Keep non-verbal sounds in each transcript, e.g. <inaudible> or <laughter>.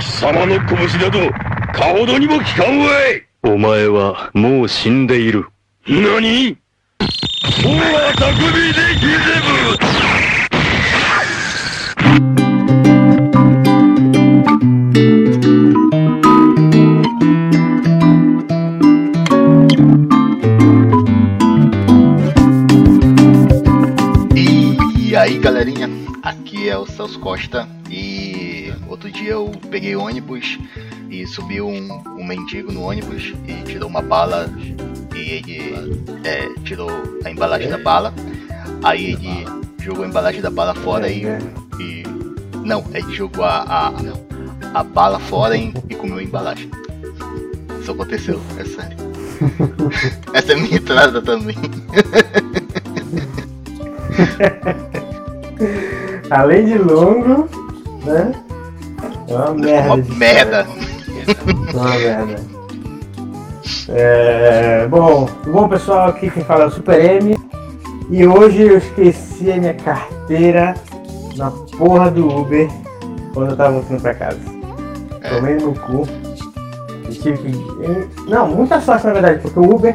貴様の拳など、かほどにも効かんわい。お前はもう死んでいる。何？そうは匠できぜ E aí galerinha, aqui é o Celso Costa e outro dia eu peguei ônibus e subiu um, um mendigo no ônibus e tirou uma bala e ele é, tirou a embalagem da bala, aí ele jogou a embalagem da bala fora e, e não, ele jogou a, a, a bala fora e, e comeu a embalagem. Isso aconteceu, é sério. <laughs> Essa é minha entrada também. <laughs> Além de longo, né? É uma merda. Uma merda. história. Uma merda. É, bom, bom pessoal, aqui quem fala é o Super M. E hoje eu esqueci a minha carteira na porra do Uber quando eu tava voltando pra casa. É. Tomei no cu. E tive que. Não, muita sorte na verdade, porque o Uber,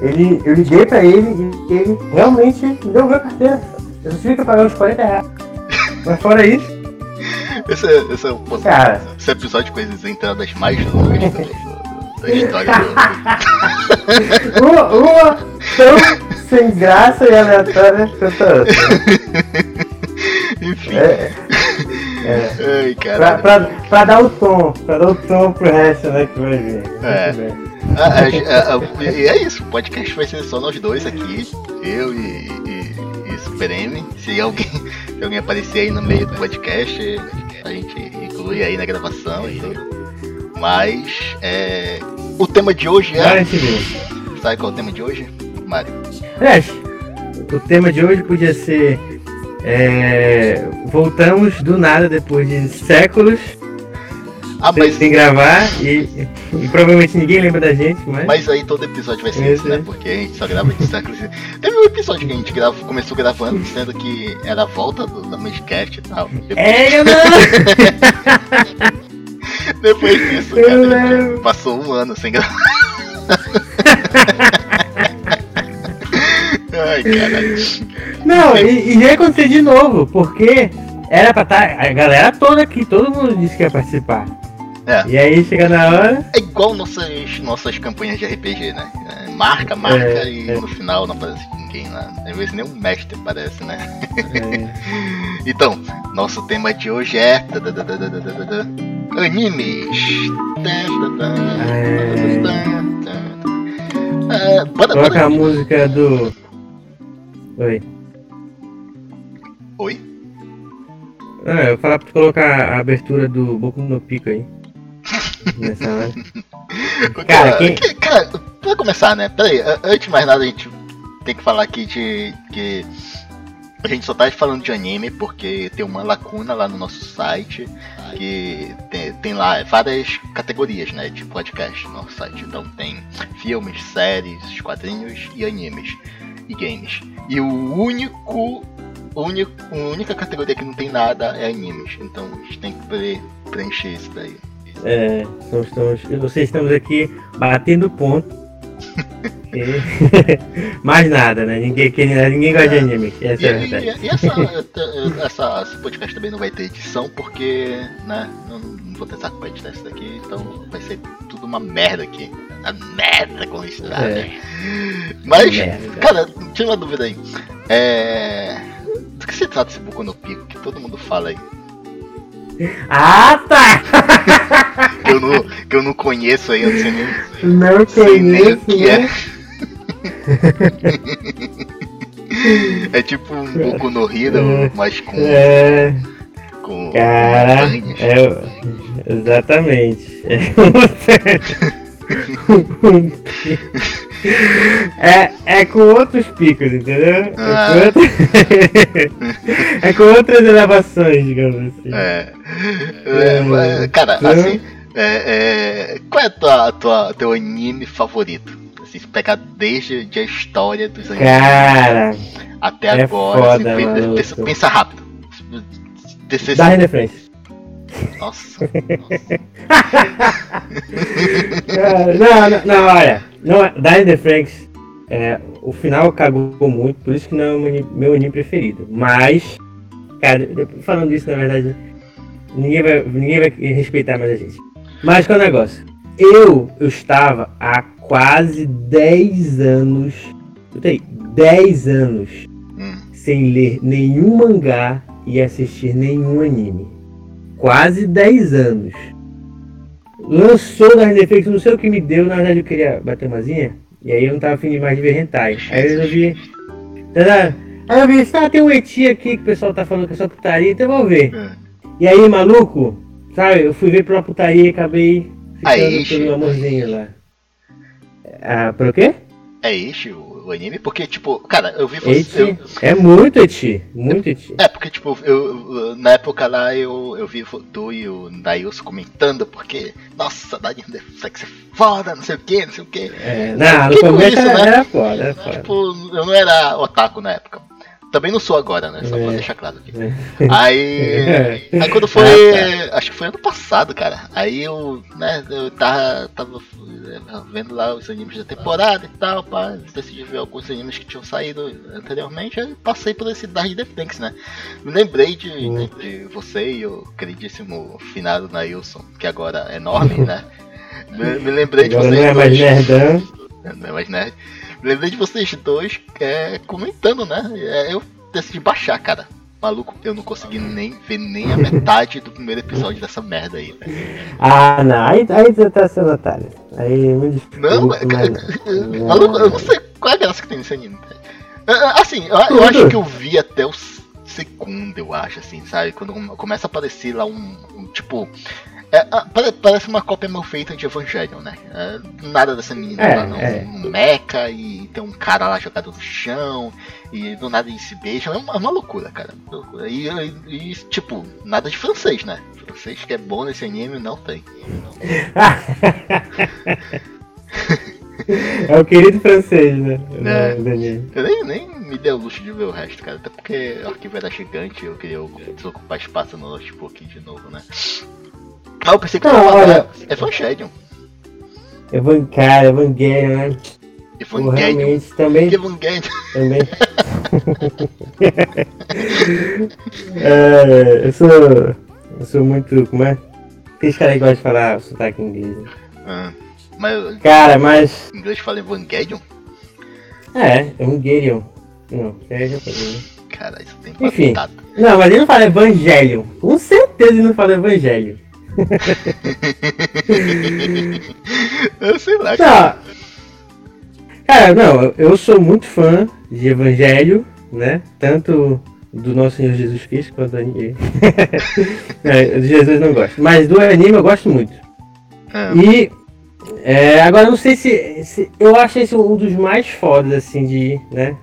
ele, eu liguei pra ele e ele realmente me devolveu a carteira. Eu só tive que pagar uns 40 reais. Mas fora isso, Esse, é- esse é o Cara. esse episódio com as entradas mais longas da, da história do uma, <laughs> uma tão sem graça e aleatória quanto a outra. Enfim. É, é. Ai, Pra, pra, pra dar o tom, pra dar o tom pro resto, né, que vai vir. É. E é isso, o podcast vai ser só nós dois aqui, eu e, e, e Super M. Se alguém, se alguém aparecer aí no meio do podcast, a gente inclui aí na gravação e tudo. Mas é, o tema de hoje é. vê. Sabe qual é o tema de hoje, Mário? Aliás, o tema de hoje podia ser. é, voltamos do nada depois de séculos Ah, sem, mas, sem gravar e, e provavelmente ninguém lembra da gente, mas. mas aí todo episódio vai ser isso, né? é. Porque a gente só grava de séculos. Teve um episódio que a gente grava, começou gravando dizendo que era a volta do, da Magicast e tal. Depois- É, galera! <laughs> Depois disso, Eu cara, passou um ano sem gravar. <laughs> Ai, caralho. Não, e, e ia acontecer de novo, porque era pra estar a galera toda aqui, todo mundo disse que ia participar. É. E aí chega na hora, É igual nossas, nossas campanhas de RPG, né? É, marca, marca É, e é. no final não aparece ninguém lá. Às vezes nem um mestre aparece, né? é, <laughs> Então, nosso tema de hoje é. Animes. É, bora, coloca a bora. música do. Oi. Oi? Ah, eu vou falar pra colocar a abertura do Boku no Pico aí. Nessa hora. Cara, que- cara, pra começar, né? Peraí, antes de mais nada, a gente tem que falar aqui de que a gente só tá falando de anime porque tem uma lacuna lá no nosso site que tem, tem lá várias categorias, né, de podcast no nosso site. Então tem filmes, séries, quadrinhos e animes e games. E o único, único, a única categoria que não tem nada é animes. Então a gente tem que pre- preencher isso daí. É, nós estamos, vocês estamos aqui batendo ponto. <laughs> E- <laughs> Mais nada, né? Ninguém, ninguém gosta de anime. Essa E, é a e- verdade. e essa, <laughs> essa, esse podcast também não vai ter edição porque, né, eu não vou ter saco pra editar isso daqui, então vai ser tudo uma merda aqui. Uma merda com isso, É. Mas, Merda. cara, tira uma dúvida aí. É. Do que se trata esse Boku no Pico que todo mundo fala aí? Ah, tá! Que eu não, que eu não conheço aí, eu não sei nem, Não sei nem o que é. né? <laughs> É tipo um Boku no Hero, É. mas com. É, com cara, montanhas. é, exatamente. É, <laughs> <laughs> é com outros picos, entendeu? É com, Ah. outro- <laughs> é com outras elevações, digamos assim. É. É, mas, cara, Então- assim, é, é, qual é a tua, tua, teu anime favorito? Assim, se pegar desde de a história dos animes Cara, até é agora, foda, assim, pensa, pensa, pensa rápido. Descer dá referência. Nossa. É, não, não, não, olha. Não, Dine the Franks, é, o final cagou muito, por isso que não é o meu, ani- meu anime preferido. Mas, cara, falando isso, na verdade, ninguém vai, ninguém vai respeitar mais a gente. Mas qual é o negócio? Eu, eu estava há quase 10 anos, escuta aí, 10 anos Hum, sem ler nenhum mangá e assistir nenhum anime. Quase 10 anos. Lançou das defeitos, não sei o que me deu, na verdade eu queria bater uma zinha, e aí eu não tava afim mais de ver hentai. Aí eu resolvi. Tá, Aí eu vi, ah, tem um eti aqui que o pessoal tá falando que é só putaria, então vou ver. é. E aí, maluco, sabe, eu fui ver pela putaria e acabei Aí, ficando pelo Chico. amorzinho lá. Ah, pelo quê? É este o, anime? Porque, tipo, cara, eu vi você. Eu- É muito eti, muito eti. É, porque, tipo, eu, na época lá eu, eu vi tu e o Dailson comentando, porque, nossa, da Netflix é foda, não sei o que, não sei o que. É, não, no começo isso, era, né? era foda, era foda. Tipo, eu não era otaku na época. Também não sou agora, né? Só É. pra deixar claro aqui. Aí, <laughs> aí quando foi, Ah, acho que foi ano passado, cara. Aí eu, né, eu tava, tava eh, vendo lá os animes da temporada e tal, pá, decidi ver alguns animes que tinham saído anteriormente, aí passei por esse Dark Defense, né? Me lembrei de, Hum. de você e o queridíssimo finado Nailson, que agora é enorme, <laughs> né? Me, me lembrei de Agora vocês não é mais dois. nerdão. Não é mais nerd. Lembrei de vocês dois é, comentando, né? É, eu decidi baixar, cara. Maluco, eu não consegui nem ver nem a metade do primeiro episódio dessa merda aí. Ah, não, aí, aí você tá sendo otário. Aí me desculpa. Não, mas não. <laughs> Maluco, eu não sei qual é a graça que tem nesse anime, velho. Ah, Assim, eu, eu acho que eu vi até o segundo, eu acho, assim, sabe? Quando come- começa a aparecer lá um, um, tipo. É, ah, pare- parece uma cópia mal feita de Evangelion, né? É, nada dessa menina É, lá, não. é. Um meca e tem um cara lá jogado no chão e do nada eles se beijam. É uma, é uma loucura, cara. uma loucura. E, e, e, tipo, nada de francês, né? Francês que é bom nesse anime não tem. <laughs> É o querido francês, né? É. Eu nem, nem me dei o luxo de ver o resto, cara. Até porque o arquivo era gigante eu queria desocupar espaço no notebook de novo, né? Ah, eu pensei que Não, tava olha- é Evangelion. Evan, cara, Evangelion, né? Pô, Evangelion. realmente, também, Evangelion. também. <laughs> é, eu sou, eu sou muito, como é? Aqueles caras que gostam de falar sotaque inglês. né? Ah, mas Cara, mas, em inglês fala Evangelion? é, Evangelion. Não, é japonês, né? Cara, isso tem Enfim. Não, mas ele não fala Evangelho. Com certeza ele não fala Evangelho. <laughs> Eu sei lá, cara. Não. Cara, não, eu- sou muito fã de Evangelho, né? Tanto do nosso Senhor Jesus Cristo quanto do anime. <laughs> é, de Jesus não gosto. Mas do anime eu gosto muito. Ah, E é, agora não sei se, se- Eu acho esse um dos mais fodas, assim, de. né?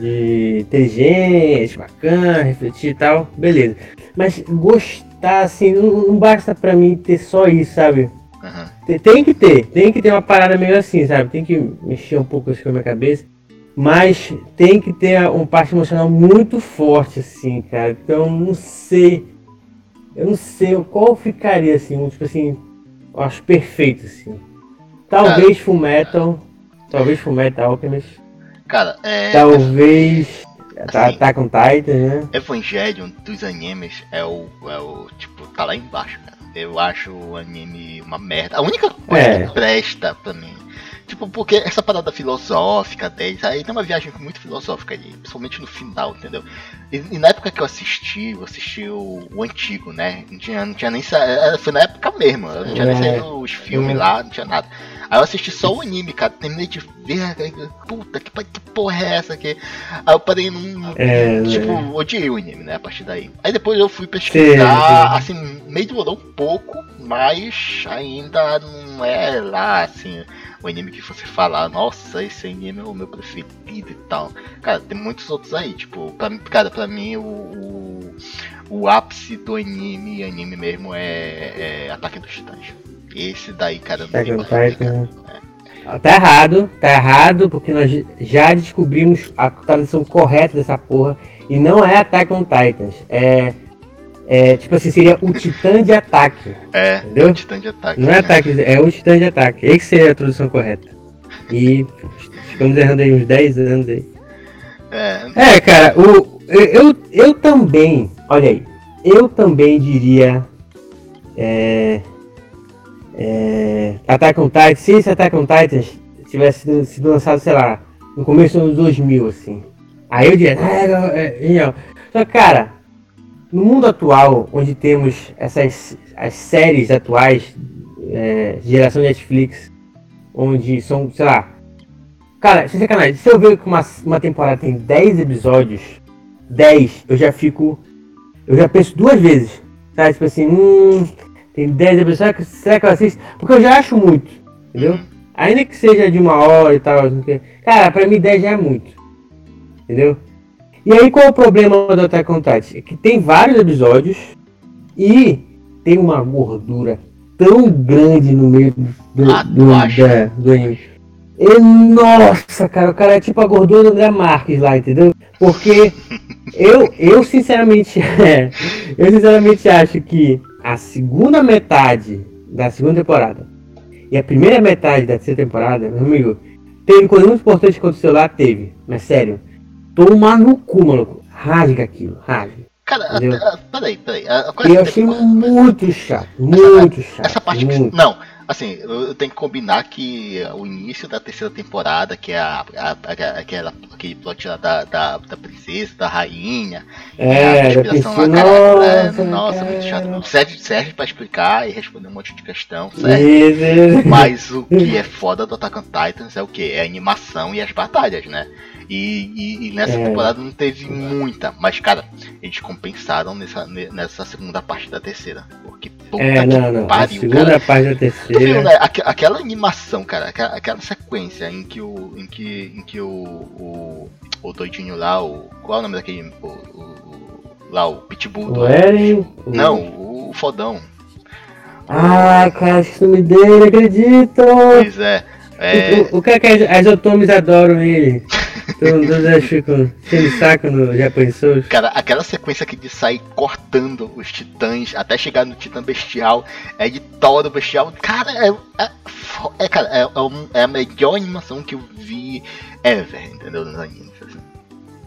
De ter gente, bacana, refletir e tal, beleza. Mas gostar, assim, não, basta pra mim ter só isso, sabe? aham. Tem, que ter, tem que ter uma parada meio assim, sabe? Tem que mexer um pouco assim com a minha cabeça. Mas tem que ter um parte emocional muito forte, assim, cara. Então, não sei. Eu não sei qual ficaria, assim, um, tipo assim. Eu acho perfeito, assim. Talvez Full Metal. Talvez Full Metal Alchemist. Cara, é. Talvez. Tá, tá com Titan, né? Evangelion dos animes é o, é o. Tipo, tá lá embaixo, cara. Eu acho o anime uma merda. A única coisa É. que presta pra mim. Tipo, porque essa parada filosófica deles, aí tem uma viagem muito filosófica ali, principalmente no final, entendeu? E, e na época que eu assisti, eu assisti o, o antigo, né? Não tinha, não tinha nem sa... era- Foi na época mesmo, não tinha nem É. saído os filmes É. lá, não tinha nada. Aí eu assisti só o anime, cara. Terminei de ver, puta, que, que porra é essa aqui? Aí eu parei num. É, tipo, né? odiei o anime, né? A partir daí. Aí depois eu fui pesquisar, Sim, assim, meio demorou um pouco, mas ainda não é lá, assim, o anime que você fala, nossa, esse anime é o meu preferido e tal. Cara, tem muitos outros aí, tipo, pra, cara, pra mim o, o, o ápice do anime, anime mesmo, é, é Ataque dos Titãs. Esse daí, cara, não tem onde ficar. Titan. Tá errado, tá errado, porque nós já descobrimos a tradução correta dessa porra. E não é Attack on Titans. É. É, tipo assim, seria o titã de ataque. É, Entendeu? o titã de ataque. Não é né? ataque, é o titã de ataque. Esse seria a tradução correta. E ficamos errando aí uns 10 anos aí. É, É, cara, o, eu, eu, também, olha aí, eu também diria. É, é, Attack on Titan, se esse Attack on Titan tivesse sido, sido lançado, sei lá, no começo dos anos 2000, assim. Aí eu diria, ah, é, é genial. Só que, cara, no mundo atual, onde temos essas as séries atuais, é, geração Netflix, onde são, sei lá, Cara, sem sacanagem, se eu ver que uma, uma temporada tem 10 episódios, 10, eu já fico. Eu já penso duas vezes. Sabe? Tipo assim, hum, tem 10 episódios, será que, será que eu assisto? Porque eu já acho muito, entendeu? Ainda que seja de uma hora e tal, cara, pra mim 10 já é muito. Entendeu? E aí qual é o problema do Attack on Titan? É que tem vários episódios e tem uma gordura tão grande no meio do, Ah, do, acha? da- do anime. E, nossa, cara, o cara é tipo a gordura do André Marques lá, entendeu? Porque <laughs> eu, eu sinceramente, é, <laughs> eu sinceramente acho que a segunda metade da segunda temporada e a primeira metade da terceira temporada, meu amigo, teve coisa muito importante que aconteceu lá, teve. Mas sério, toma no cu, maluco. Rasga aquilo, rasga. Cara, até- ah, peraí, peraí. A- a E coisa eu que- achei muito chato, muito chato. Essa parte que. muito. Não, assim, eu tenho que combinar que o início da terceira temporada, que é a, a- a- aquela, aquele plot lá da, da, da princesa, da rainha, a É, da respiração lá, cara, é, nossa, nossa, muito chato. Serve, serve pra explicar e responder um monte de questão, certo? Mas o que é foda do Attack on Titans é o que? É a animação e as batalhas, né? E, e- e nessa É. temporada não teve muita, mas cara, eles compensaram nessa, ne- nessa segunda parte da terceira. Porque puta É, que não, não. A pariu, segunda cara. parte da Tu viu, terceira. né? Aqu- aquela animação, cara, aquela, aquela sequência em que o. em que, em que o, o. o doidinho lá, o. Qual é o nome daquele. O, o- lá, o Pitbull do. O Eren. o- Não, o, o fodão. Ah, cara, esqueci o nome dele, acredito! Pois é. é O, o, o que é que as, as otomis adoram ele? <laughs> Todo mundo ficam cheio de saco no Japan Souls. Cara, aquela sequência que de sair cortando os titãs até chegar no titã bestial, é de Thor do bestial. Cara, é, é, é, cara, é, é é a melhor animação que eu vi ever, entendeu? Nos animes. assim.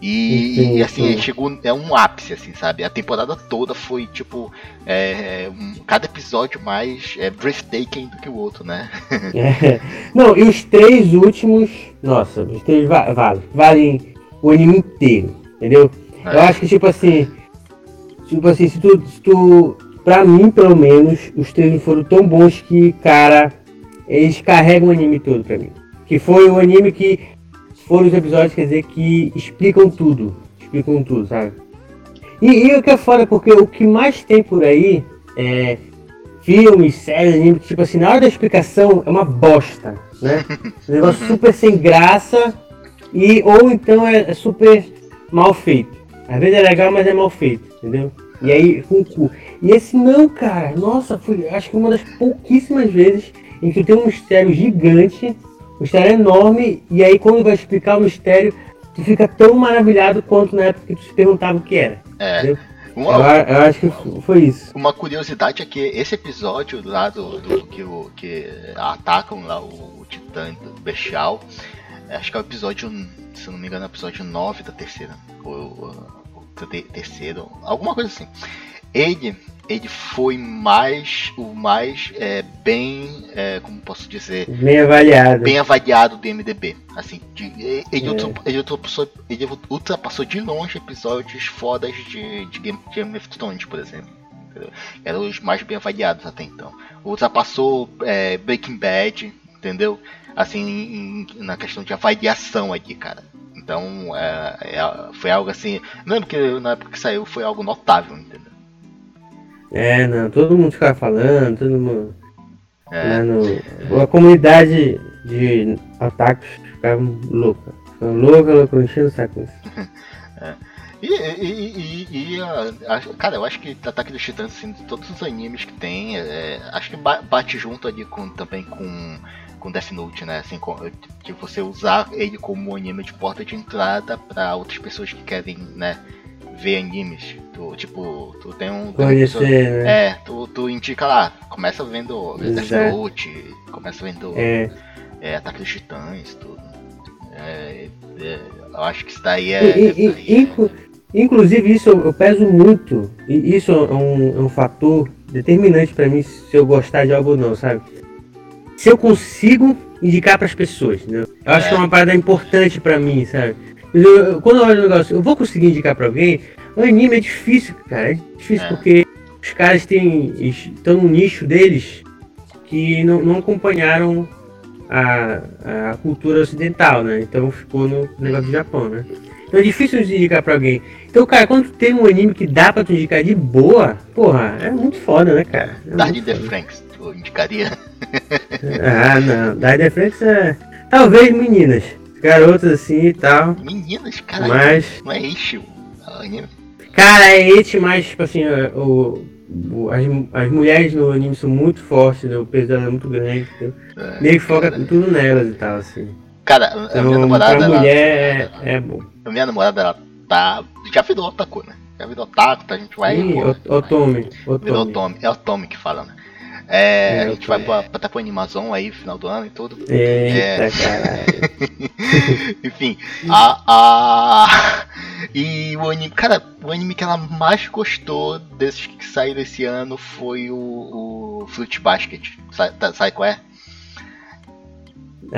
E, Sim, e, assim, sim. chegou. É um ápice, assim, sabe? A temporada toda foi tipo. é, um- cada episódio mais é, breathtaking do que o outro, né? <laughs> É. Não, e os três últimos. Nossa, os três va valem. Valem o anime inteiro, entendeu? Eu É. acho que tipo assim. Tipo assim, se tu, se tu. Pra mim, pelo menos, os três foram tão bons que, cara, eles carregam o anime todo pra mim. Que foi o anime que foram os episódios, quer dizer, que explicam tudo. Explicam tudo, sabe? E, e o que é foda, porque o que mais tem por aí é filmes, séries, anime, tipo assim, na hora da explicação é uma bosta, né? <laughs> Um negócio super sem graça e ou então é, é super mal feito. Às vezes é legal, mas é mal feito, entendeu? E aí com o cu. E esse não, cara, nossa, foi acho que uma das pouquíssimas vezes em que tem um mistério gigante, um mistério enorme, e aí quando vai explicar o mistério, tu fica tão maravilhado quanto na época que tu se perguntava o que era. É. Entendeu? Uma, Eu, eu acho que foi isso. Uma curiosidade é que esse episódio lá do, do que, o, que atacam lá o, o Titã do Bestial, acho que é o episódio, se não me engano, é o episódio 9 da terceira. Ou, ou- ou te- terceiro, alguma coisa assim. Ele, ele foi mais, o mais é, bem, é, como posso dizer, Bem avaliado. bem avaliado do MDB. Assim, de- ele, É. ultra- ele ultrapassou, ele ultrapassou de longe episódios fodas de, de Game, Game of Thrones, por exemplo. entendeu? Eram os mais bem avaliados até então. Ultrapassou é, Breaking Bad, entendeu? Assim, em- em- na questão de avaliação aqui, cara. Então, é, é- foi algo assim. Não lembro que na época que saiu foi algo notável, entendeu? É, não, todo mundo ficava falando, todo mundo. É. Lá no, a comunidade de ataques ficava louca. Ficava louca, louca, enchendo o saco isso. <laughs> E, e, e, e, a- cara, eu acho que Ataque dos Titãs, assim, de todos os animes que tem, é, acho que ba- bate junto ali com, também com, com Death Note, né? Assim, com- de você usar ele como um anime de porta de entrada para outras pessoas que querem, né? Ver animes. Tu, tipo, tu tem um. Conhecer, né? É, tu, tu indica lá, começa vendo Death. Note, começa vendo É. é, Ataque dos Titãs, tudo. É, é, eu acho que isso daí é. E- e- e- inclu- inclusive, isso eu, eu peso muito. E isso é um, é um fator determinante pra mim se eu gostar de algo ou não, sabe? Se eu consigo indicar pras pessoas, entendeu? Eu acho É. que é uma parada importante pra mim, sabe? Quando eu olho o negócio, eu vou conseguir indicar pra alguém. O anime é difícil, cara. É difícil É. porque os caras têm. estão num nicho deles que não, não acompanharam a, a cultura ocidental, né? Então ficou no negócio do Japão, né? Então é difícil de indicar pra alguém. Então, cara, quando tem um anime que dá pra tu indicar de boa, porra, é muito foda, né, cara? É Dark the. Franks, tu indicaria? <laughs> Ah, não. Dark the Franks é. Talvez meninas. Garotas assim e tal. Meninas, cara, Mas. não é eixo. Cara, é esse, mas, tipo assim, o. o- as, as mulheres no anime são muito fortes, né? o peso dela é muito grande. Entendeu? É, Meio que foca cara. tudo nelas e tal, assim. Cara, a minha Então, namorada. pra ela- mulher é, é bom. A minha namorada, ela tá. Já virou otaku, né? Já virou otaku, tá? A gente vai. Pô, o- Otome. Virou Otome. Tommy. É o Tommy que fala, né? É, É, a gente vai pra, pra, tá Animazon aí, final do ano e tudo. Eita, caralho. <laughs> Enfim, a, a. E o anime. Cara, o anime que ela mais gostou desses que saíram esse ano foi o, o Fruit Basket. Sabe, tá- sabe qual é?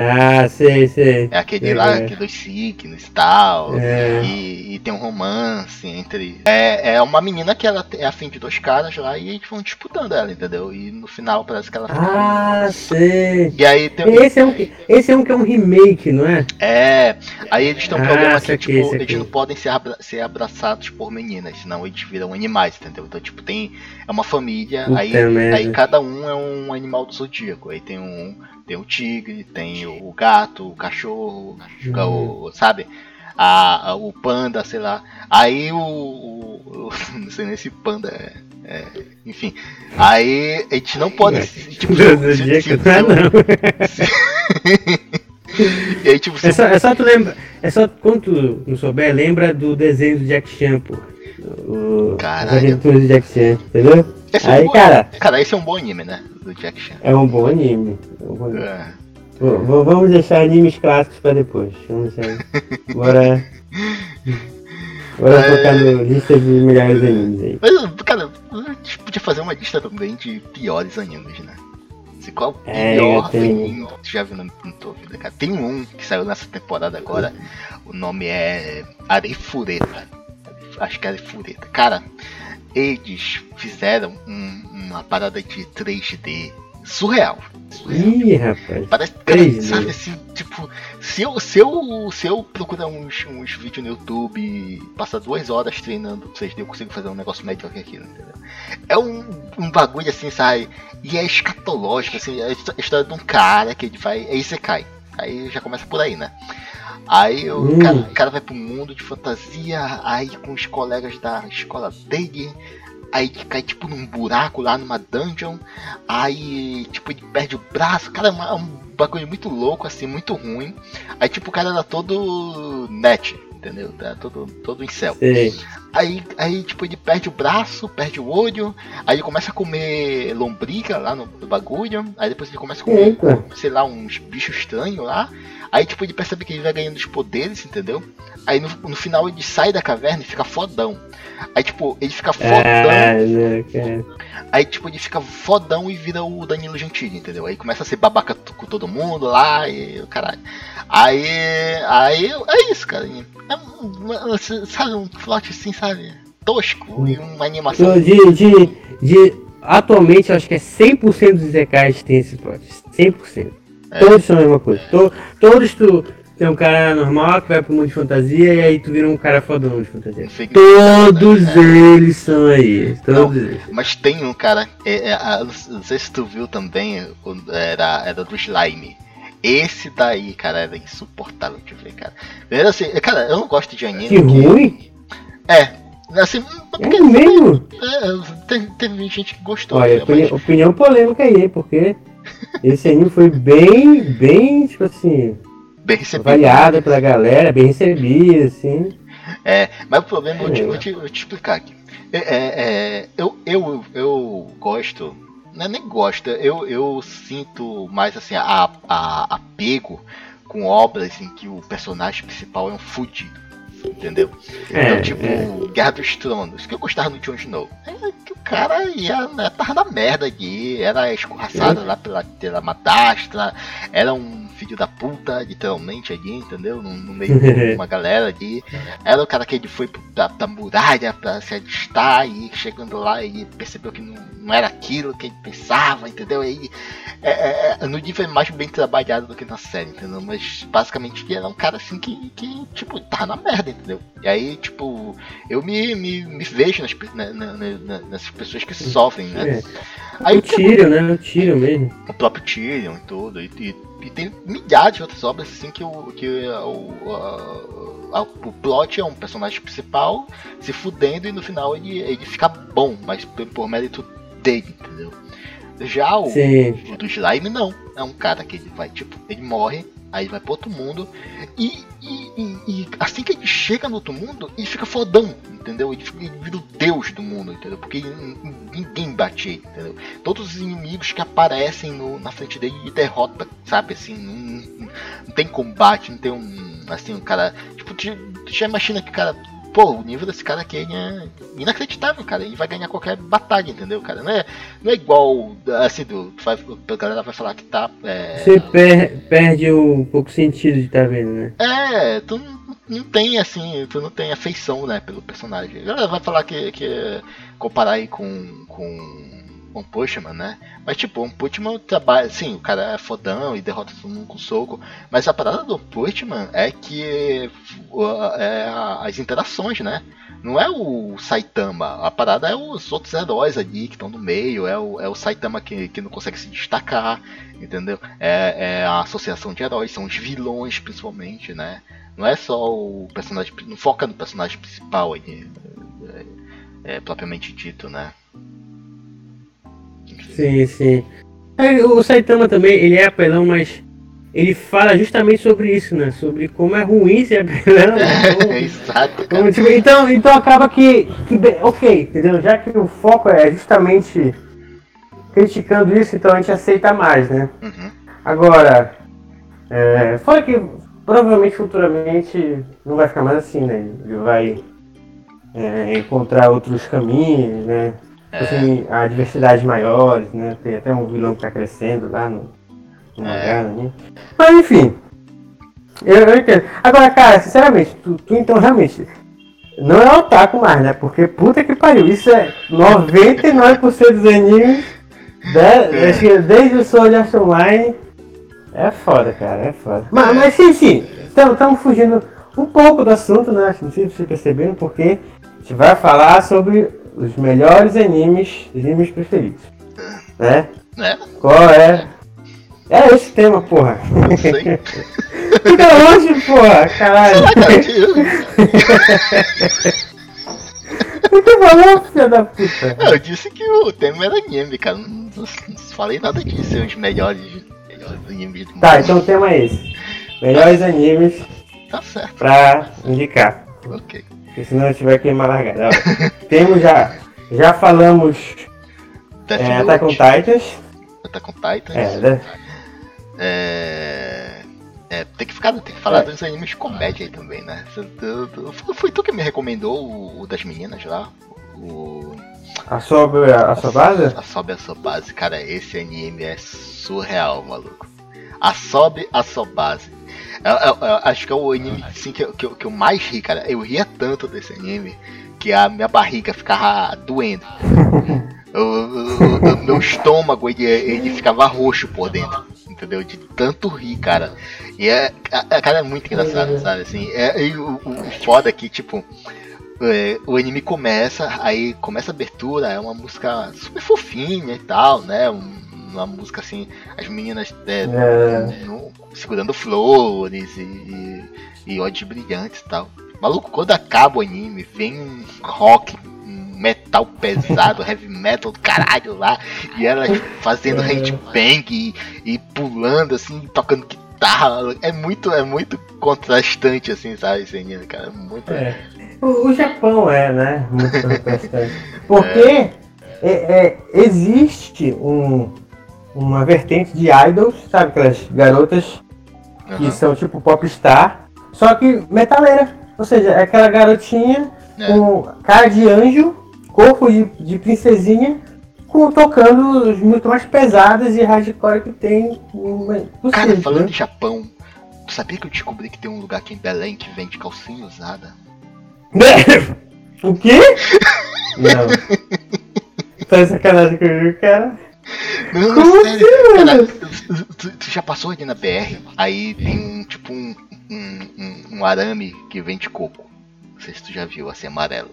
Ah, sei, sei. É aquele Sei lá, é. dos signos e tal. É. E, e tem um romance entre. É, é uma menina que ela é afim de dois caras lá e eles vão disputando ela, entendeu? E no final parece que ela fica. Ah, sei. E aí tem. Esse é, um, que- esse é um que é um remake, não é? É, aí eles têm um Ah, problema que, saquei, tipo, eles não podem ser, abra- ser abraçados por meninas, senão eles viram animais, entendeu? Então, tipo, tem. É uma família, Puta aí, merda. aí cada um é um animal do zodíaco. Aí tem um. Tem o tigre, tem o gato, o cachorro, Uhum. o, sabe? A, a- o panda, sei lá. Aí o. o- o- <laughs> não sei nem se panda é. é, enfim. Aí a gente não pode. Tipo, se, Do se, se, não, <laughs> e aí, tipo, É só, é só tu lembra. É só quando tu não souber, lembra do desenho do Jack Chan, pô. O, as Caralho. aventuras do Jack Chan, entendeu? Esse é um Aí, bom- cara, Cara, esse é um bom anime, né? Do Jack Chan. é um bom anime. É um bom anime. É. Vamos deixar animes clássicos pra depois. Vamos deixar. <laughs> Bora. Bora É. focar no lista de melhores animes aí. Mas, cara, a gente podia fazer uma lista também de piores animes, né? Se qual o É, pior tenho. anime já viu na, na tua vida, cara? Tem um que saiu nessa temporada agora, o nome é Arefureta. Acho que é Arefureta. Cara, eles fizeram um- uma parada de 3D surreal. Ih, rapaz. Parece, cara, 3D. sabe assim, tipo, se eu, se eu, se eu procurar uns, uns vídeos no YouTube e passar duas horas treinando 3D, eu consigo fazer um negócio melhor que aquilo, entendeu? É um, um bagulho assim, sabe? E é escatológico, assim, é a história de um cara que ele vai. Aí você cai. Aí já começa por aí, né? Aí o Hum. cara, cara vai pro mundo de fantasia, aí com os colegas da escola dele, aí cai tipo num buraco lá numa dungeon, aí tipo ele perde o braço, cara, é uma- um bagulho muito louco, assim, muito ruim. Aí tipo o cara era todo net, entendeu? Tá todo, todo em céu. Aí, aí, tipo, ele perde o braço, perde o olho, aí ele começa a comer lombriga lá no, no bagulho, aí depois ele começa a comer, Eita. sei lá, uns bichos estranhos lá. Aí, tipo, ele percebe que ele vai ganhando os poderes, entendeu? Aí no, no final ele sai da caverna e fica fodão. Aí, tipo, ele fica fodão. Ah, né, cara. Aí, tipo, ele fica fodão e vira o Danilo Gentili, entendeu? Aí começa a ser babaca com todo mundo lá e o caralho. Aí. Aí é isso, cara. É, um- sabe, um plot assim, sabe? Tosco e uma animação. Eu, de, de, de, atualmente, acho que é 100% dos EKs tem esse plot. 100%. É. Todos são a mesma coisa. To, todos tu tem um cara normal que vai pro mundo de fantasia e aí tu vira um cara fodão de fantasia. Fica- Todos eles são aí. Todos eles. Mas tem um cara, é, é, não sei se tu viu também, era, era do Slime. Esse daí, cara, era insuportável de ver, cara. Primeiro assim, cara, eu não gosto de anime. Que ruim? É, assim, porque É mesmo? é, teve, teve gente que gostou. Olha, né, opini- mas- opinião polêmica aí, porque esse anime foi bem, bem, tipo assim, bem recebido. avaliado pela galera, bem recebido, assim. É, mas o problema, eu vou te, vou te, vou te explicar aqui. É, é, é, eu, eu, eu gosto, não é nem gosto, eu, eu sinto mais assim, a, a, apego com obras em que o personagem principal é um fudido. Entendeu? É, então, tipo, é. Guerra dos Tronos, que eu gostava do Jon Snow. É que o cara ia, né, tava na merda aqui, era escorraçado lá pela, pela madrasta, era um filho da puta, literalmente, ali, entendeu? No, no meio <laughs> de uma galera ali. Era o cara que ele foi pra, pra muralha pra se alistar e chegando lá ele percebeu que não, não era aquilo que ele pensava, entendeu? Aí é, é, é, no nível é mais bem trabalhado do que na série, entendeu? Mas basicamente ele era um cara assim que, que tipo, tava na merda, entendeu? E aí, tipo, eu me, me, me vejo nas, na- na- na- nessas pessoas que sofrem, né? É. Aí O Tyrion, né? O Tyrion mesmo. o próprio Tyrion e tudo. E, e- e tem milhares de outras obras assim que o. Que o, a- a- o plot é um personagem principal se fudendo e no final ele, ele fica bom, mas por, por mérito dele, entendeu? Já o, Sim. o do Slime não. É um cara que ele vai, tipo, ele morre, aí vai pro outro mundo e, e- e- e assim que ele chega no outro mundo, ele fica fodão, entendeu? Ele, fica- ele vira o deus do mundo, entendeu? Porque ninguém bate entendeu? Todos os inimigos que aparecem no- na frente dele ele derrota, sabe? Assim, não, não- tem combate, não tem um. Assim, um cara. Tipo, já imagina que o cara. Pô, o nível desse cara aqui é inacreditável, cara. Ele vai ganhar qualquer batalha, entendeu, cara? Não é, não é igual. Assim, do, vai, a galera vai falar que tá. É, Você per- perde um pouco sentido de estar vendo, né? é, tu não, não tem assim, tu não tem afeição, né, pelo personagem. A galera vai falar que, que é comparar aí com, com One Punch Man, né? Mas tipo, One Punch Man trabalha, sim, o cara é fodão e derrota todo mundo com soco, mas a parada do One Punch Man é que é as interações, né? Não é o Saitama, a parada é os outros heróis ali que estão no meio, é o, é o Saitama que, que não consegue se destacar, entendeu? É, é a associação de heróis, são os vilões principalmente, né? Não é só o personagem, não foca no personagem principal aí, é, é, propriamente dito, né? Sim, sim. É, O Saitama também, ele é apelão, mas ele fala justamente sobre isso, né? Sobre como é ruim ser apelão. <laughs> como- Exato, cara. como, tipo, então, então acaba que, que. Ok, entendeu? Já que o foco é justamente criticando isso, então a gente aceita mais, né? Uhum. Agora, é, fora que provavelmente futuramente não vai ficar mais assim, né? Ele vai é, encontrar outros caminhos, né? É. Assim, a diversidade maiores, né? Tem até um vilão que tá crescendo lá no, no É. mangá, né? Mas enfim. Eu, eu entendo. Agora, cara, sinceramente, tu, tu então realmente não é otaku mais, né? Porque puta que pariu, isso é 99% dos animes de- acho que desde o Sword Art Online. É foda, cara, é foda. Mas, mas sim, sim, estamos fugindo um pouco do assunto, né? Não sei se vocês perceberam, porque a gente vai falar sobre os melhores animes, os animes preferidos. Né? Né? Qual é? É esse tema, porra. Não sei. <laughs> Fica longe, porra, caralho. Ah, cara, eu, O que <laughs> falou, filha da puta? eu disse que o tema era anime, cara. Não, não- não falei nada disso, ser os melhores, melhores animes do mundo. Tá, então o tema é esse. Melhores animes Tá certo, pra indicar. ok. Porque senão a gente vai queimar largada. <laughs> Temos já. Já falamos Death é, Note, Attack on Titans. Attack on Titans. É, né? É... é, tem que ficar, tem que falar É. dos animes de comédia aí também, né? Foi, tu que me recomendou o, das meninas lá? O. A sua, a sua base? A Sobe a sua base, cara, esse anime é surreal, maluco. A Sobe a sua base. Eu, eu- eu acho que é o anime assim, que, eu- que, que eu mais ri, cara. Eu ria tanto desse anime que a minha barriga ficava doendo. <laughs> O, meu estômago ele, ele ficava roxo por dentro, entendeu? De tanto rir, cara. E é, a- cara, é muito engraçado, sabe? Assim, é, e o, o o foda é que, tipo, é, o anime começa, aí começa a abertura, é uma música super fofinha e tal, né? Um- uma música assim, as meninas é, É. no- segurando flores e, e, e ódios brilhantes e tal. Maluco, quando acaba o anime, vem um rock, um metal pesado, <laughs> heavy metal do caralho lá, e elas fazendo handbang e, e pulando assim, tocando guitarra. É muito, é muito contrastante, assim, sabe, esse anime, cara. É muito. É. O, o Japão é, né? Muito <laughs> protestante. Porque é, é, existe um, uma vertente de idols, sabe? Aquelas garotas que Aham. são tipo popstar, só que metaleira. Ou seja, é aquela garotinha É. com cara de anjo, corpo de, de princesinha, com, tocando as muito mais pesadas e hardcore que tem uma- Cara, possível, falando né? em Japão, tu sabia que eu descobri que tem um lugar aqui em Belém que vende calcinha usada? <laughs> o quê? Não. Tá de sacanagem comigo, cara. Não, Como sério. assim, Cara, mano? tu, tu- tu já passou ali na BR? Aí tem um tipo um, um, um- um arame que vende coco. Não sei se tu já viu, assim, amarelo.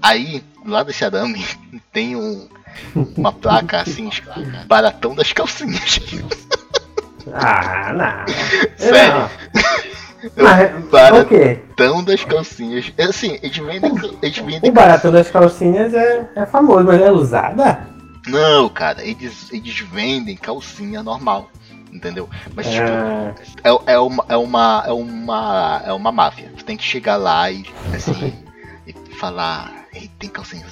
Aí, do lado desse arame, <laughs> tem um, uma placa assim, baratão das calcinhas. Ah, não. Sério? Não. <laughs> O Baratão das calcinhas. É Assim, eles vendem. Eles O baratão das calcinhas é, é famoso, mas é usada? Não, cara, eles, eles vendem calcinha normal, entendeu? Mas tipo, Ah, é, é, uma, é, uma, é, uma, é uma máfia. Você tem que chegar lá e assim <laughs> e falar, ei, tem calcinha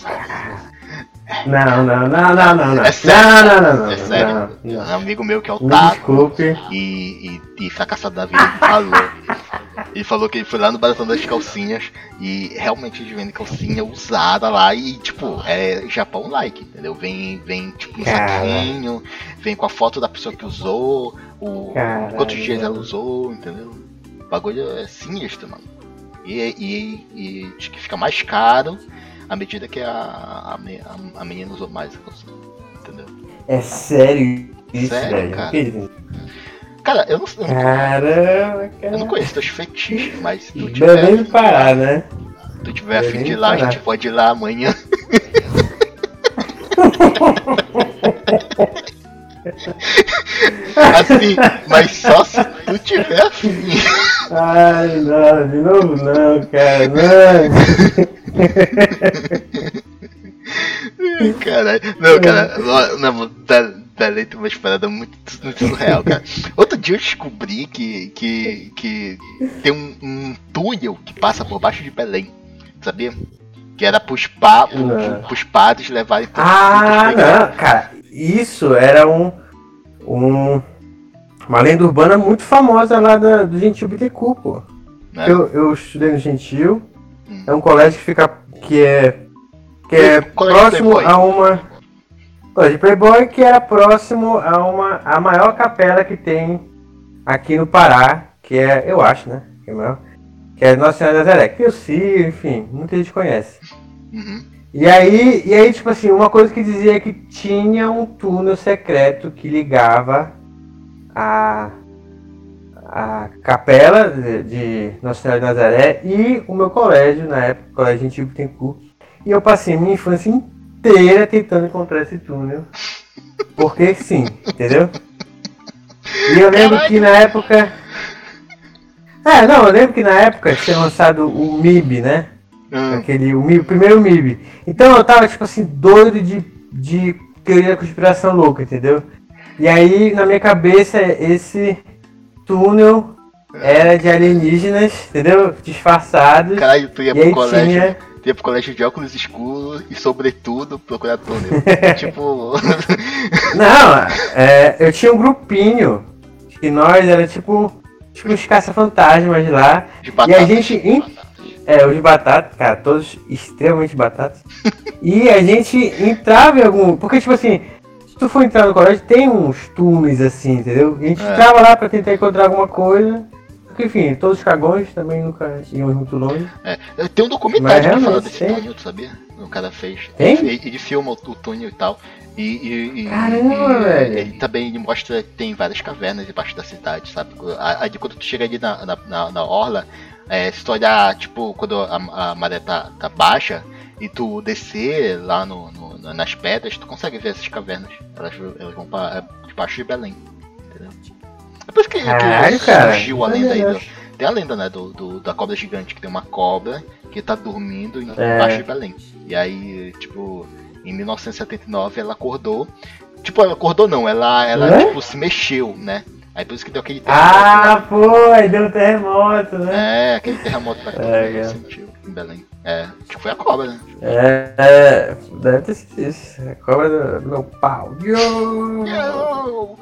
não, não, não, não, não, não. É sério, Não, não, não, não. é sério. não, não. Um amigo meu que é o Tato desculpe. e, e, e fracassado da vida falou. Ele falou que ele foi lá no Baratão das Calcinhas e realmente eles vendem calcinha usada lá e, tipo, é Japão like, entendeu? Vem, vem tipo, um saquinho, vem com a foto da pessoa que usou, o, Caralho. quantos dias ela usou, entendeu? O bagulho é sinistro, mano. E, e, e diz que fica mais caro à medida que a, a, a menina usou mais a calcinha, entendeu? É sério isso, Sério, velho? cara? Não. Cara, eu não, não, Caramba, eu não cara. conheço teus fetiches, mas se tu tiver, Belém do Pará, né? se tu tiver a fim Belém de ir lá, a gente pode ir lá amanhã. <laughs> Assim, mas só se tu tiver a fim. Ai, não, de novo não, cara, não. <laughs> Caralho. Não, cara, ó, não, tá, tá lendo umas paradas muito, muito surreal, cara. Outro dia eu descobri que, que, que tem um, um túnel que passa por baixo de Belém, sabia? Que era pros, pa, pro- Não. pros padres levarem todos Ah, não, cara, isso era um, um uma lenda urbana muito famosa lá da, do Gentil Bittencourt, pô. Né? Eu, eu estudei no Gentil, Hum. é um colégio que fica que é que é Colégio próximo a uma colégio Playboy que era próximo a uma a maior capela que tem aqui no Pará, que é, eu acho, né, que é maior, que é Nossa Senhora da Nazaré, que eu sei, enfim, muita gente conhece. Uhum. E aí, e aí, tipo assim, uma coisa que dizia que tinha um túnel secreto que ligava a, a capela de, de Nossa Senhora de Nazaré e o meu colégio, na época, o Colégio Antigo Bittencourt. E eu passei minha infância inteira tentando encontrar esse túnel. Porque sim, entendeu? E eu lembro que na época. É, não, eu lembro que na época tinha lançado o MIB, né? Ah, Aquele, o, MIB, o primeiro MIB. Então eu tava, tipo assim, doido de, de teoria da conspiração louca, entendeu? E aí, na minha cabeça, esse túnel era de alienígenas, entendeu? Disfarçados. Caralho, tu ia pro colégio. tinha- Ia pro colégio de óculos escuros e, sobretudo, procurar túnel. <laughs> tipo. Não, é, eu tinha um grupinho que nós era tipo, tipo uns caça-fantasmas lá. de E batata. a gente. em- É, os batatas, cara, todos extremamente batatas. <laughs> e a gente entrava em algum. Porque, tipo assim, se tu for entrar no colégio, tem uns túneis assim, entendeu? E a gente É. entrava lá pra tentar encontrar alguma coisa. Porque, enfim, todos os cagões também nunca iam muito longe. É, tem um Mas documentário que fala realmente desse túnel, tu sabia? O cara fez. Tem? Ele, ele filma o, o túnel e tal. E, e, e- Caramba, e velho. ele também ele mostra que tem várias cavernas debaixo da cidade, sabe? Aí quando tu chega ali na, na, na, na orla, é, se tu olhar, tipo, quando a, a maré tá, tá baixa e tu descer lá no, no- nas pedras, tu consegue ver essas cavernas. Elas, elas vão pra é, debaixo de Belém. Entendeu? É por isso que, que Caralho, cara. surgiu a lenda aí. Tem a lenda, né, do, do- da cobra gigante, que tem uma cobra que tá dormindo em- É. embaixo de Belém. E aí, tipo, em 1979 ela acordou. Tipo, ela acordou não, ela, ela Né? tipo, se mexeu, né? Aí por isso que deu aquele terremoto. Ah, pô, aí deu um terremoto, né? É, aquele terremoto cobra, É, ela cara. sentiu. em Belém. É, acho que foi a cobra, né? É, é, deve ter sido isso. A cobra do, meu pau. Yo! Yo!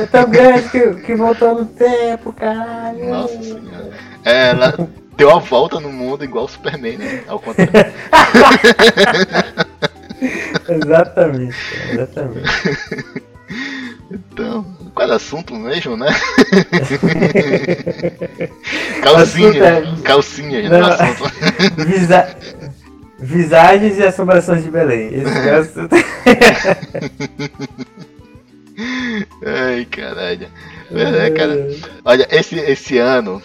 É tão grande que, que voltou no tempo, caralho. Nossa senhora. É, ela deu a volta no mundo igual o Superman, né? Ao contrário. <laughs> Exatamente, exatamente. Então, qual era o assunto mesmo, né? <laughs> Calcinha, é- calcinha, né? Não. Assunto. Visa... Visagens e assombrações de Belém. Esse é o assunto. <laughs> Ai, caralho. É, cara. Olha, esse, esse ano.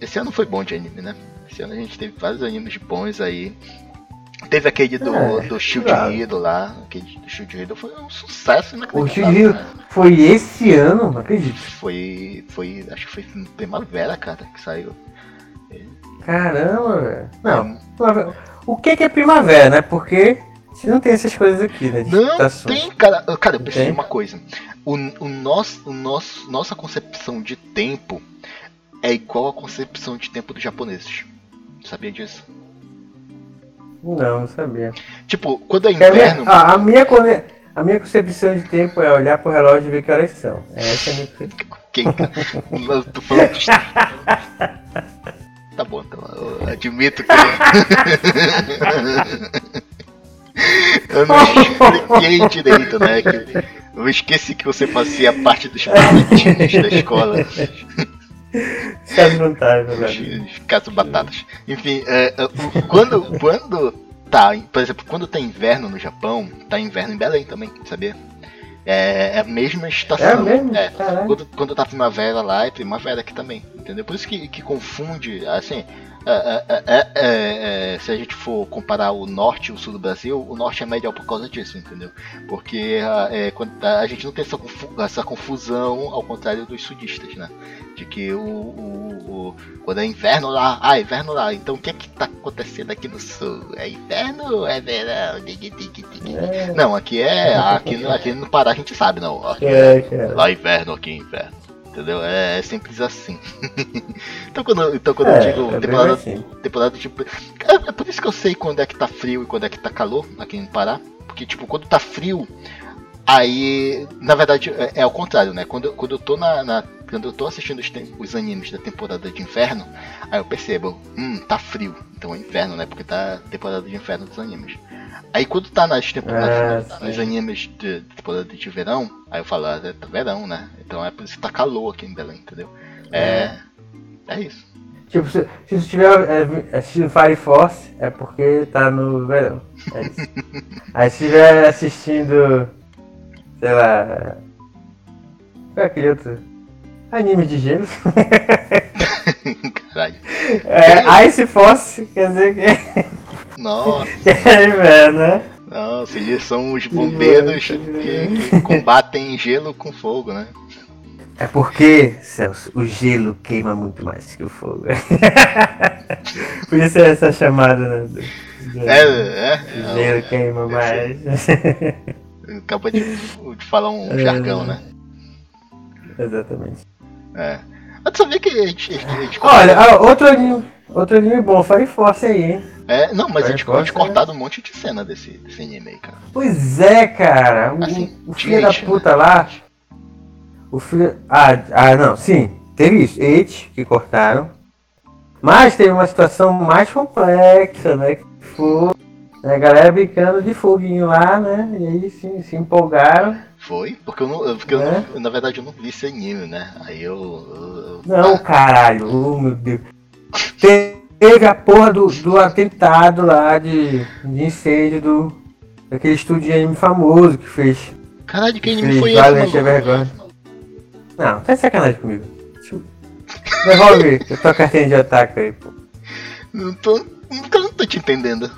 Esse ano foi bom de anime, né? Esse ano a gente teve vários animes bons aí. Teve aquele do, É, do Shield claro. Hero lá. Aquele do Shield Hero foi um sucesso O inacreditável. Shihiro né? foi esse ano, não acredito. Foi. Foi. Acho que foi primavera, cara, que saiu. Caramba, velho. Não, primavera- o que que é primavera, né? Porque se não tem essas coisas aqui, né? Não, estações. tem, cara. Cara, eu Tem? de uma coisa. O, o nosso, o nosso, nossa concepção de tempo é igual à concepção de tempo dos japoneses. Sabia disso? Não, não sabia. Tipo, quando é A minha, inverno. ah, a, minha, cone- a minha concepção de tempo é olhar pro relógio e ver que horas são. Essa é a minha. Quem? Eu tô falando de... Tá bom, então. Eu admito que. eu não expliquei direito, né? Que eu esqueci que você fazia parte dos <laughs> projetinhos da escola. Não tá, é. Caso batatas. Enfim, é, é, quando, <laughs> quando tá, por exemplo, quando tá inverno no Japão, tá inverno em Belém também, sabia? É, é a mesma estação. É mesmo? É, quando, quando tá primavera lá, é primavera aqui também, entendeu? Por isso que, que confunde, assim, é, é, é, é, é, se a gente for comparar o norte e o sul do Brasil, o norte é melhor por causa disso, entendeu? Porque a, é, quando a, gente não tem essa, confu- essa confusão ao contrário dos sudistas, né? De que o, o- o- quando é inverno lá, ah, inverno lá, então o que é que tá acontecendo aqui no sul? É inverno é verão? É, Não, aqui é. Aqui, no- aqui no Pará a gente sabe, não. Aqui é. Lá é inverno, aqui é inverno. Entendeu? É, é simples assim. <laughs> então quando, então, quando É, eu digo é temporada, assim. temporada tipo. É, é por isso que eu sei quando é que tá frio e quando é que tá calor aqui no Pará. Porque, tipo, quando tá frio, aí. Na verdade, é, é ao contrário, né? Quando, quando eu tô na. na- quando eu tô assistindo os, os animes da temporada de inverno, aí eu percebo, hum, tá frio. Então é inverno, né? Porque tá temporada de inverno dos animes. Aí quando tá nas temporadas, nos sim. animes de, de temporada de verão, aí eu falo, ah, é verão, né? Então é por isso que tá calor aqui em Belém, entendeu? É. É isso. Tipo, se, se você estiver é, assistindo Fire Force, é porque tá no verão. É isso. <laughs> Aí se estiver assistindo, sei lá. Qual é aquele outro? Anime de gelo. <laughs> Caralho. É, Ice Force, quer dizer que Nossa, <laughs> é inverno, né? nossa, eles são os bombeiros que, que combatem gelo com fogo, né? É porque, Celso, o gelo queima muito mais que o fogo. <laughs> Por isso é essa chamada, né? do- É, é. O gelo queima mais. Acabou de, de falar um É. jargão, né? Exatamente. É. Mas tu sabia que a gente. A gente, a gente Olha, ah, outro anime, outro anime bom, Fire Force aí, hein? É, não, mas a gente Fire pode cortar um monte de cena desse, desse anime aí, cara. Pois é, cara. O, Assim, o filho da gente, puta lá. O filho. Ah, ah, não, sim. Teve isso. It, que cortaram. Mas teve uma situação mais complexa, né? Que foi né, a galera brincando de foguinho lá, né? E aí se, se empolgaram. Foi? Porque eu não. Porque eu É. não, na verdade eu não vi esse anime, né? Aí eu. eu- eu- Não, caralho. Oh, meu Deus. Teve a porra do, do atentado lá de, de incêndio do. Daquele estúdio de anime famoso que fez Caralho, que anime foi esse, é vergonha. Não, tá de sacanagem comigo. Devolve a tua cartinha de otaku aí, pô. Não tô. Eu não tô te entendendo.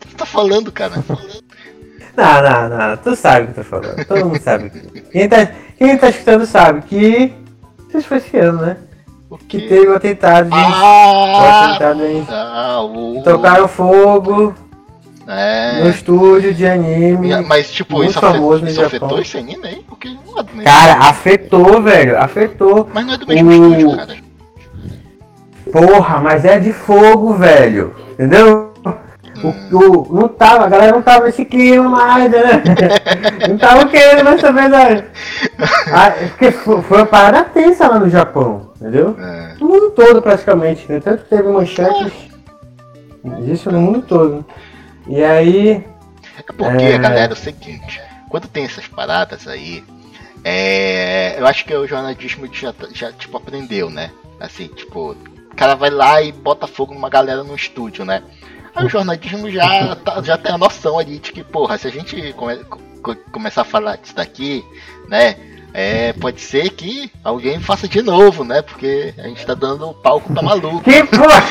Tu tá falando, cara? Não, não, não, tu sabe o que eu tô falando. Todo mundo sabe. Quem tá, quem tá escutando sabe que. Se foi esse ano, né? O Que teve o atentado o Ah! atentado em. Ah, o. Tocaram fogo no É. estúdio de anime. Mas, tipo, muito isso, famoso afetou, no isso Japão. afetou esse anime aí? Porque não é Cara, afetou, velho. Afetou. Mas não é do mesmo o- estúdio, cara. Porra, mas é de fogo, velho. Entendeu? O, o- não tava, a galera não tava nesse clima mais, né? <laughs> Não tava querendo mais saber da. Ah, é porque foi, foi uma parada tensa lá no Japão, entendeu? É. No mundo todo praticamente, né? Tanto que teve manchetes disso no mundo todo. E aí. É porque, É. galera, é o seguinte, quando tem essas paradas aí, é, eu acho que o jornalismo já, já, tipo, aprendeu, né? Assim, tipo, o cara vai lá e bota fogo numa galera no estúdio, né? Aí o jornalismo já, tá- já tem a noção ali de que, porra, se a gente come- co- começar a falar disso daqui, né? É, pode ser que alguém faça de novo, né? Porque a gente tá dando palco pra maluco. Que porra!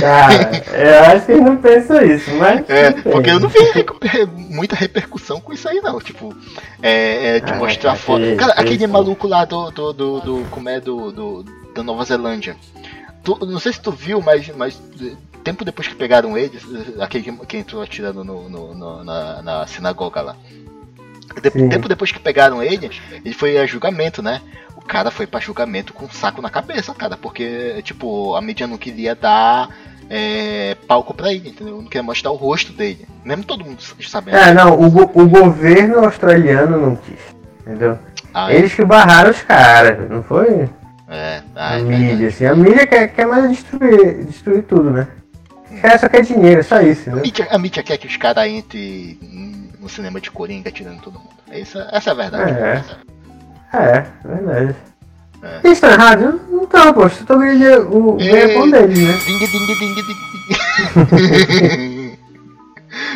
Cara, eu acho que não pensam isso, mas. É, porque eu não vi muita repercussão com isso aí não, tipo, é, é, de Ah, mostrar foto. Cara, que aquele maluco lá do, do, do, do como é, do, do, da Nova Zelândia. Tu- não sei se tu viu, mas, mas tempo depois que pegaram ele, aquele que, que entrou atirando no, no- no- na, na sinagoga lá. De- tempo depois que pegaram ele, ele foi a julgamento, né? O cara foi pra julgamento com um saco na cabeça, cara, porque, tipo, a mídia não queria dar é, palco pra ele, entendeu? Não queria mostrar o rosto dele. Mesmo todo mundo sabendo. É, não, o, go- o governo australiano não quis, entendeu? Ah, Eles que barraram os caras, não foi é, a ah, é mídia, assim. A mídia quer, quer mais destruir, destruir tudo, né? Caras só quer dinheiro, só isso, A né? mídia, a mídia quer que os caras entrem no cinema de Coringa tirando todo mundo. Essa, essa é a verdade. É. É, verdade. É. Eles estão errados? Não estão, poxa. Eu tô ganhando o ganha-pão deles, né? Ding, ding, ding, ding.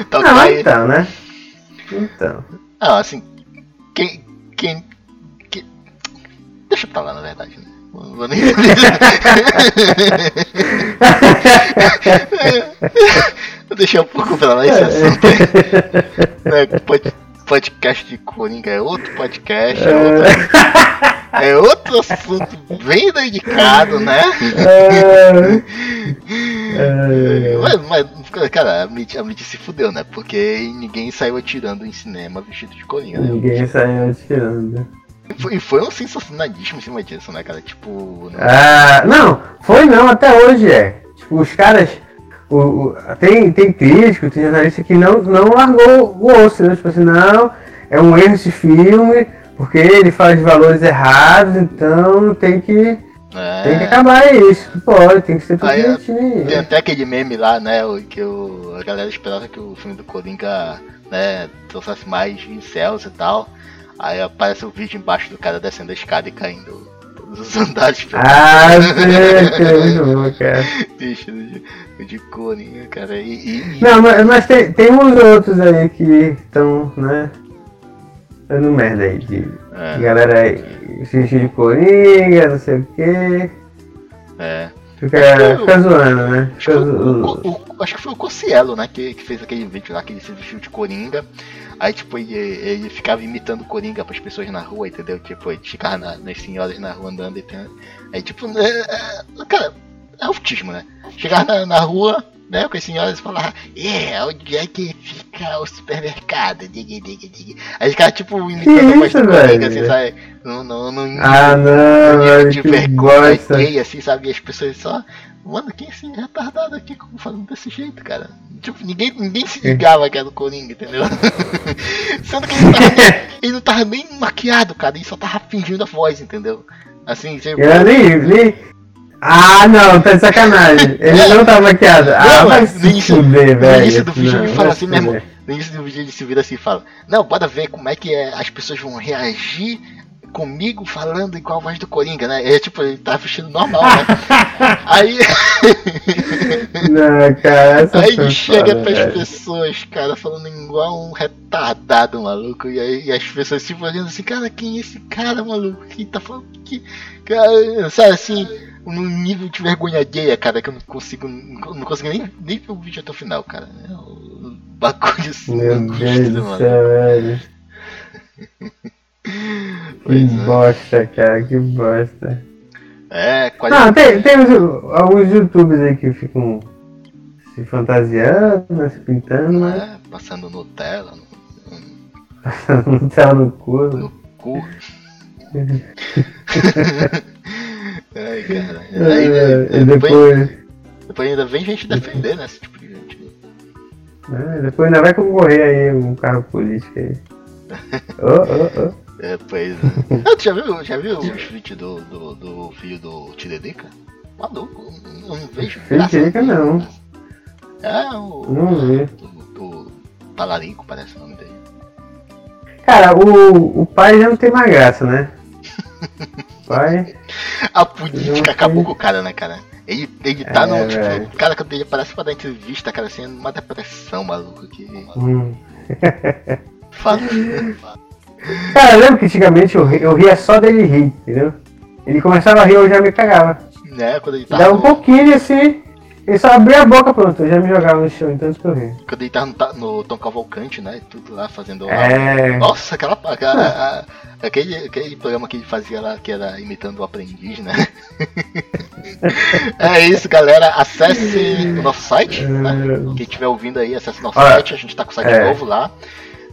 <laughs> tá ok. então, né? Então. Ah, assim, quem, quem, quem- Deixa pra lá, na verdade. Não vou nem... Deixa um pouco pra lá esse assunto aí. Né, pod- Podcast de Coringa é outro podcast, é outro, é outro assunto bem dedicado, né? É, Mas, mas, cara, a mídia, a mídia se fudeu, né? Porque ninguém saiu atirando em cinema vestido de Coringa, né? Ninguém saiu atirando. E foi, um sensacionalismo em cima disso, né, cara? Tipo. não- Ah, não, foi não, até hoje é. Tipo, os caras. O, o- tem, tem crítico, tem jornalista que não, não largou o osso, né? Tipo assim, não, é um erro esse filme, porque ele de valores errados, então tem que, é. tem que acabar isso. Pode, tem que ser tudo Aí, direitinho. Tem até aquele meme lá, né? Que o, a galera esperava que o filme do Coringa, né, trouxesse mais incels e tal. Aí aparece o vídeo embaixo do cara descendo a escada e caindo todos os <laughs> andares Ah, que é muito bom, cara. bicho de, de Coringa, cara. E, e- Não, mas, mas tem, tem uns outros aí que estão, né? Dando merda aí. De, é, galera aí, se enche de coringa, não sei o que. é. Fica, fica zoando, né? Acho que, Fica o, o- o- acho que foi o Cossielo, né, que, que fez aquele vídeo lá que ele se vestiu de Coringa. Aí, tipo, ele, ele ficava imitando Coringa pras pessoas na rua, entendeu? Tipo, ele ficava na- nas senhoras na rua andando e tem... Aí, tipo, é, é, cara, é autismo, né? Chegava na, na rua, né, com as senhoras e falava, é, onde é que fica o supermercado? Dig, dig, dig. Aí ficava, tipo, imitando a voz isso, do Coringa, assim, sabe? Não, não, não, Ah, não, vergonha bosta. alheia, assim, sabe? E as pessoas só. Mano, quem é esse retardado aqui falando desse jeito, cara? Tipo, ninguém, ninguém se ligava que era o Coringa, entendeu? <laughs> Sendo que ele não, tava nem, <laughs> ele não tava nem maquiado, cara, ele só tava fingindo a voz, entendeu? Assim, tipo. Eu nem, nem... Ah, não, tá de sacanagem. <laughs> Ele não tá maquiado. Ah, Não, vai mas no se início- fuder, no velho. início do vídeo Não, ele fala assim mesmo. No início do vídeo ele se vira assim e fala: Não, bora ver como é que é, as pessoas vão reagir comigo falando igual a voz do Coringa, né? É tipo, ele tá vestindo normal, né? <laughs> Aí. Não, cara, essa Aí chega pras velho. pessoas, cara, falando igual um retardado, maluco. E aí e as pessoas se olhando assim, cara, quem é esse cara, maluco? Quem tá falando que. Cara, sabe assim, num nível de vergonha alheia, cara, que eu não consigo. Não consigo nem, nem ver o vídeo até o final, cara. É um bagulho assim, Meu Deus do mano. céu, velho. <laughs> Que Pois é. bosta, cara, que bosta. É, quase. Não, tem, tem uns- alguns youtubers aí que ficam se fantasiando, né, se pintando, mas é, passando Nutella no, no não tá no cu. né? cu. <laughs> Ai, cara. <laughs> É, Aí, né, e depois, depois, depois ainda vem gente defender, né? Esse tipo de gente. né, depois ainda vai concorrer aí um cargo político aí. <laughs> Ô, ô, ô. É, pois é. <laughs> Ah, tu já viu, já viu os vídeos do, do, do filho do Tiririca? Maluco, não, não vejo. Tiririca, não. É, o. Não vi. O, o Talarico, parece o nome dele. Cara, o, o pai já não tem mais graça, né? O <laughs> pai. A política acabou com o cara, né, cara? Ele, ele tá É, no. Tipo, velho. o cara quando ele aparece pra dar entrevista, cara, assim, numa depressão, maluco. Que. Hum. Fala. <laughs> Cara, eu lembro que antigamente eu, eu ria só dele rir, entendeu? Ele começava a rir, eu já me cagava. né, quando ele Dava tava. um no- pouquinho assim, ele só abria a boca, pronto, eu já me jogava no chão, então que eu ria. Quando ele tava no, no Tom Cavalcante, né? Tudo lá fazendo. É. Nossa, aquela. aquela a- aquele, aquele programa que ele fazia lá, que era imitando o aprendiz, né? <laughs> é isso, galera. Acesse o nosso site. Né? Quem estiver ouvindo aí, acesse o nosso Olha, site. A gente tá com o site é. novo lá.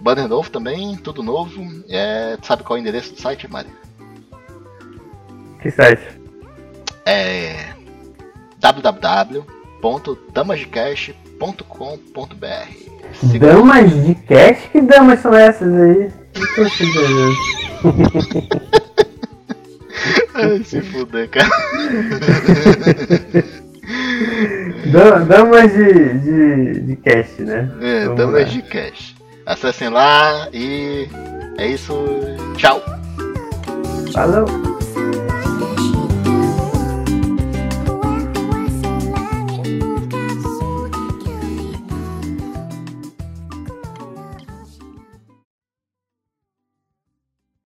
Banner novo também, tudo novo. É, sabe qual é o endereço do site, Mário? Que site? É www.damasdecast.com.br Siga- Damas de cash? Que damas são essas aí? Não tô entendendo. Ai, Se fuder, cara. <laughs> Da- Damas de, de, de cash, né? É, Vamos Damas lá. de Cash. Acessem lá e é isso. Tchau. Falou!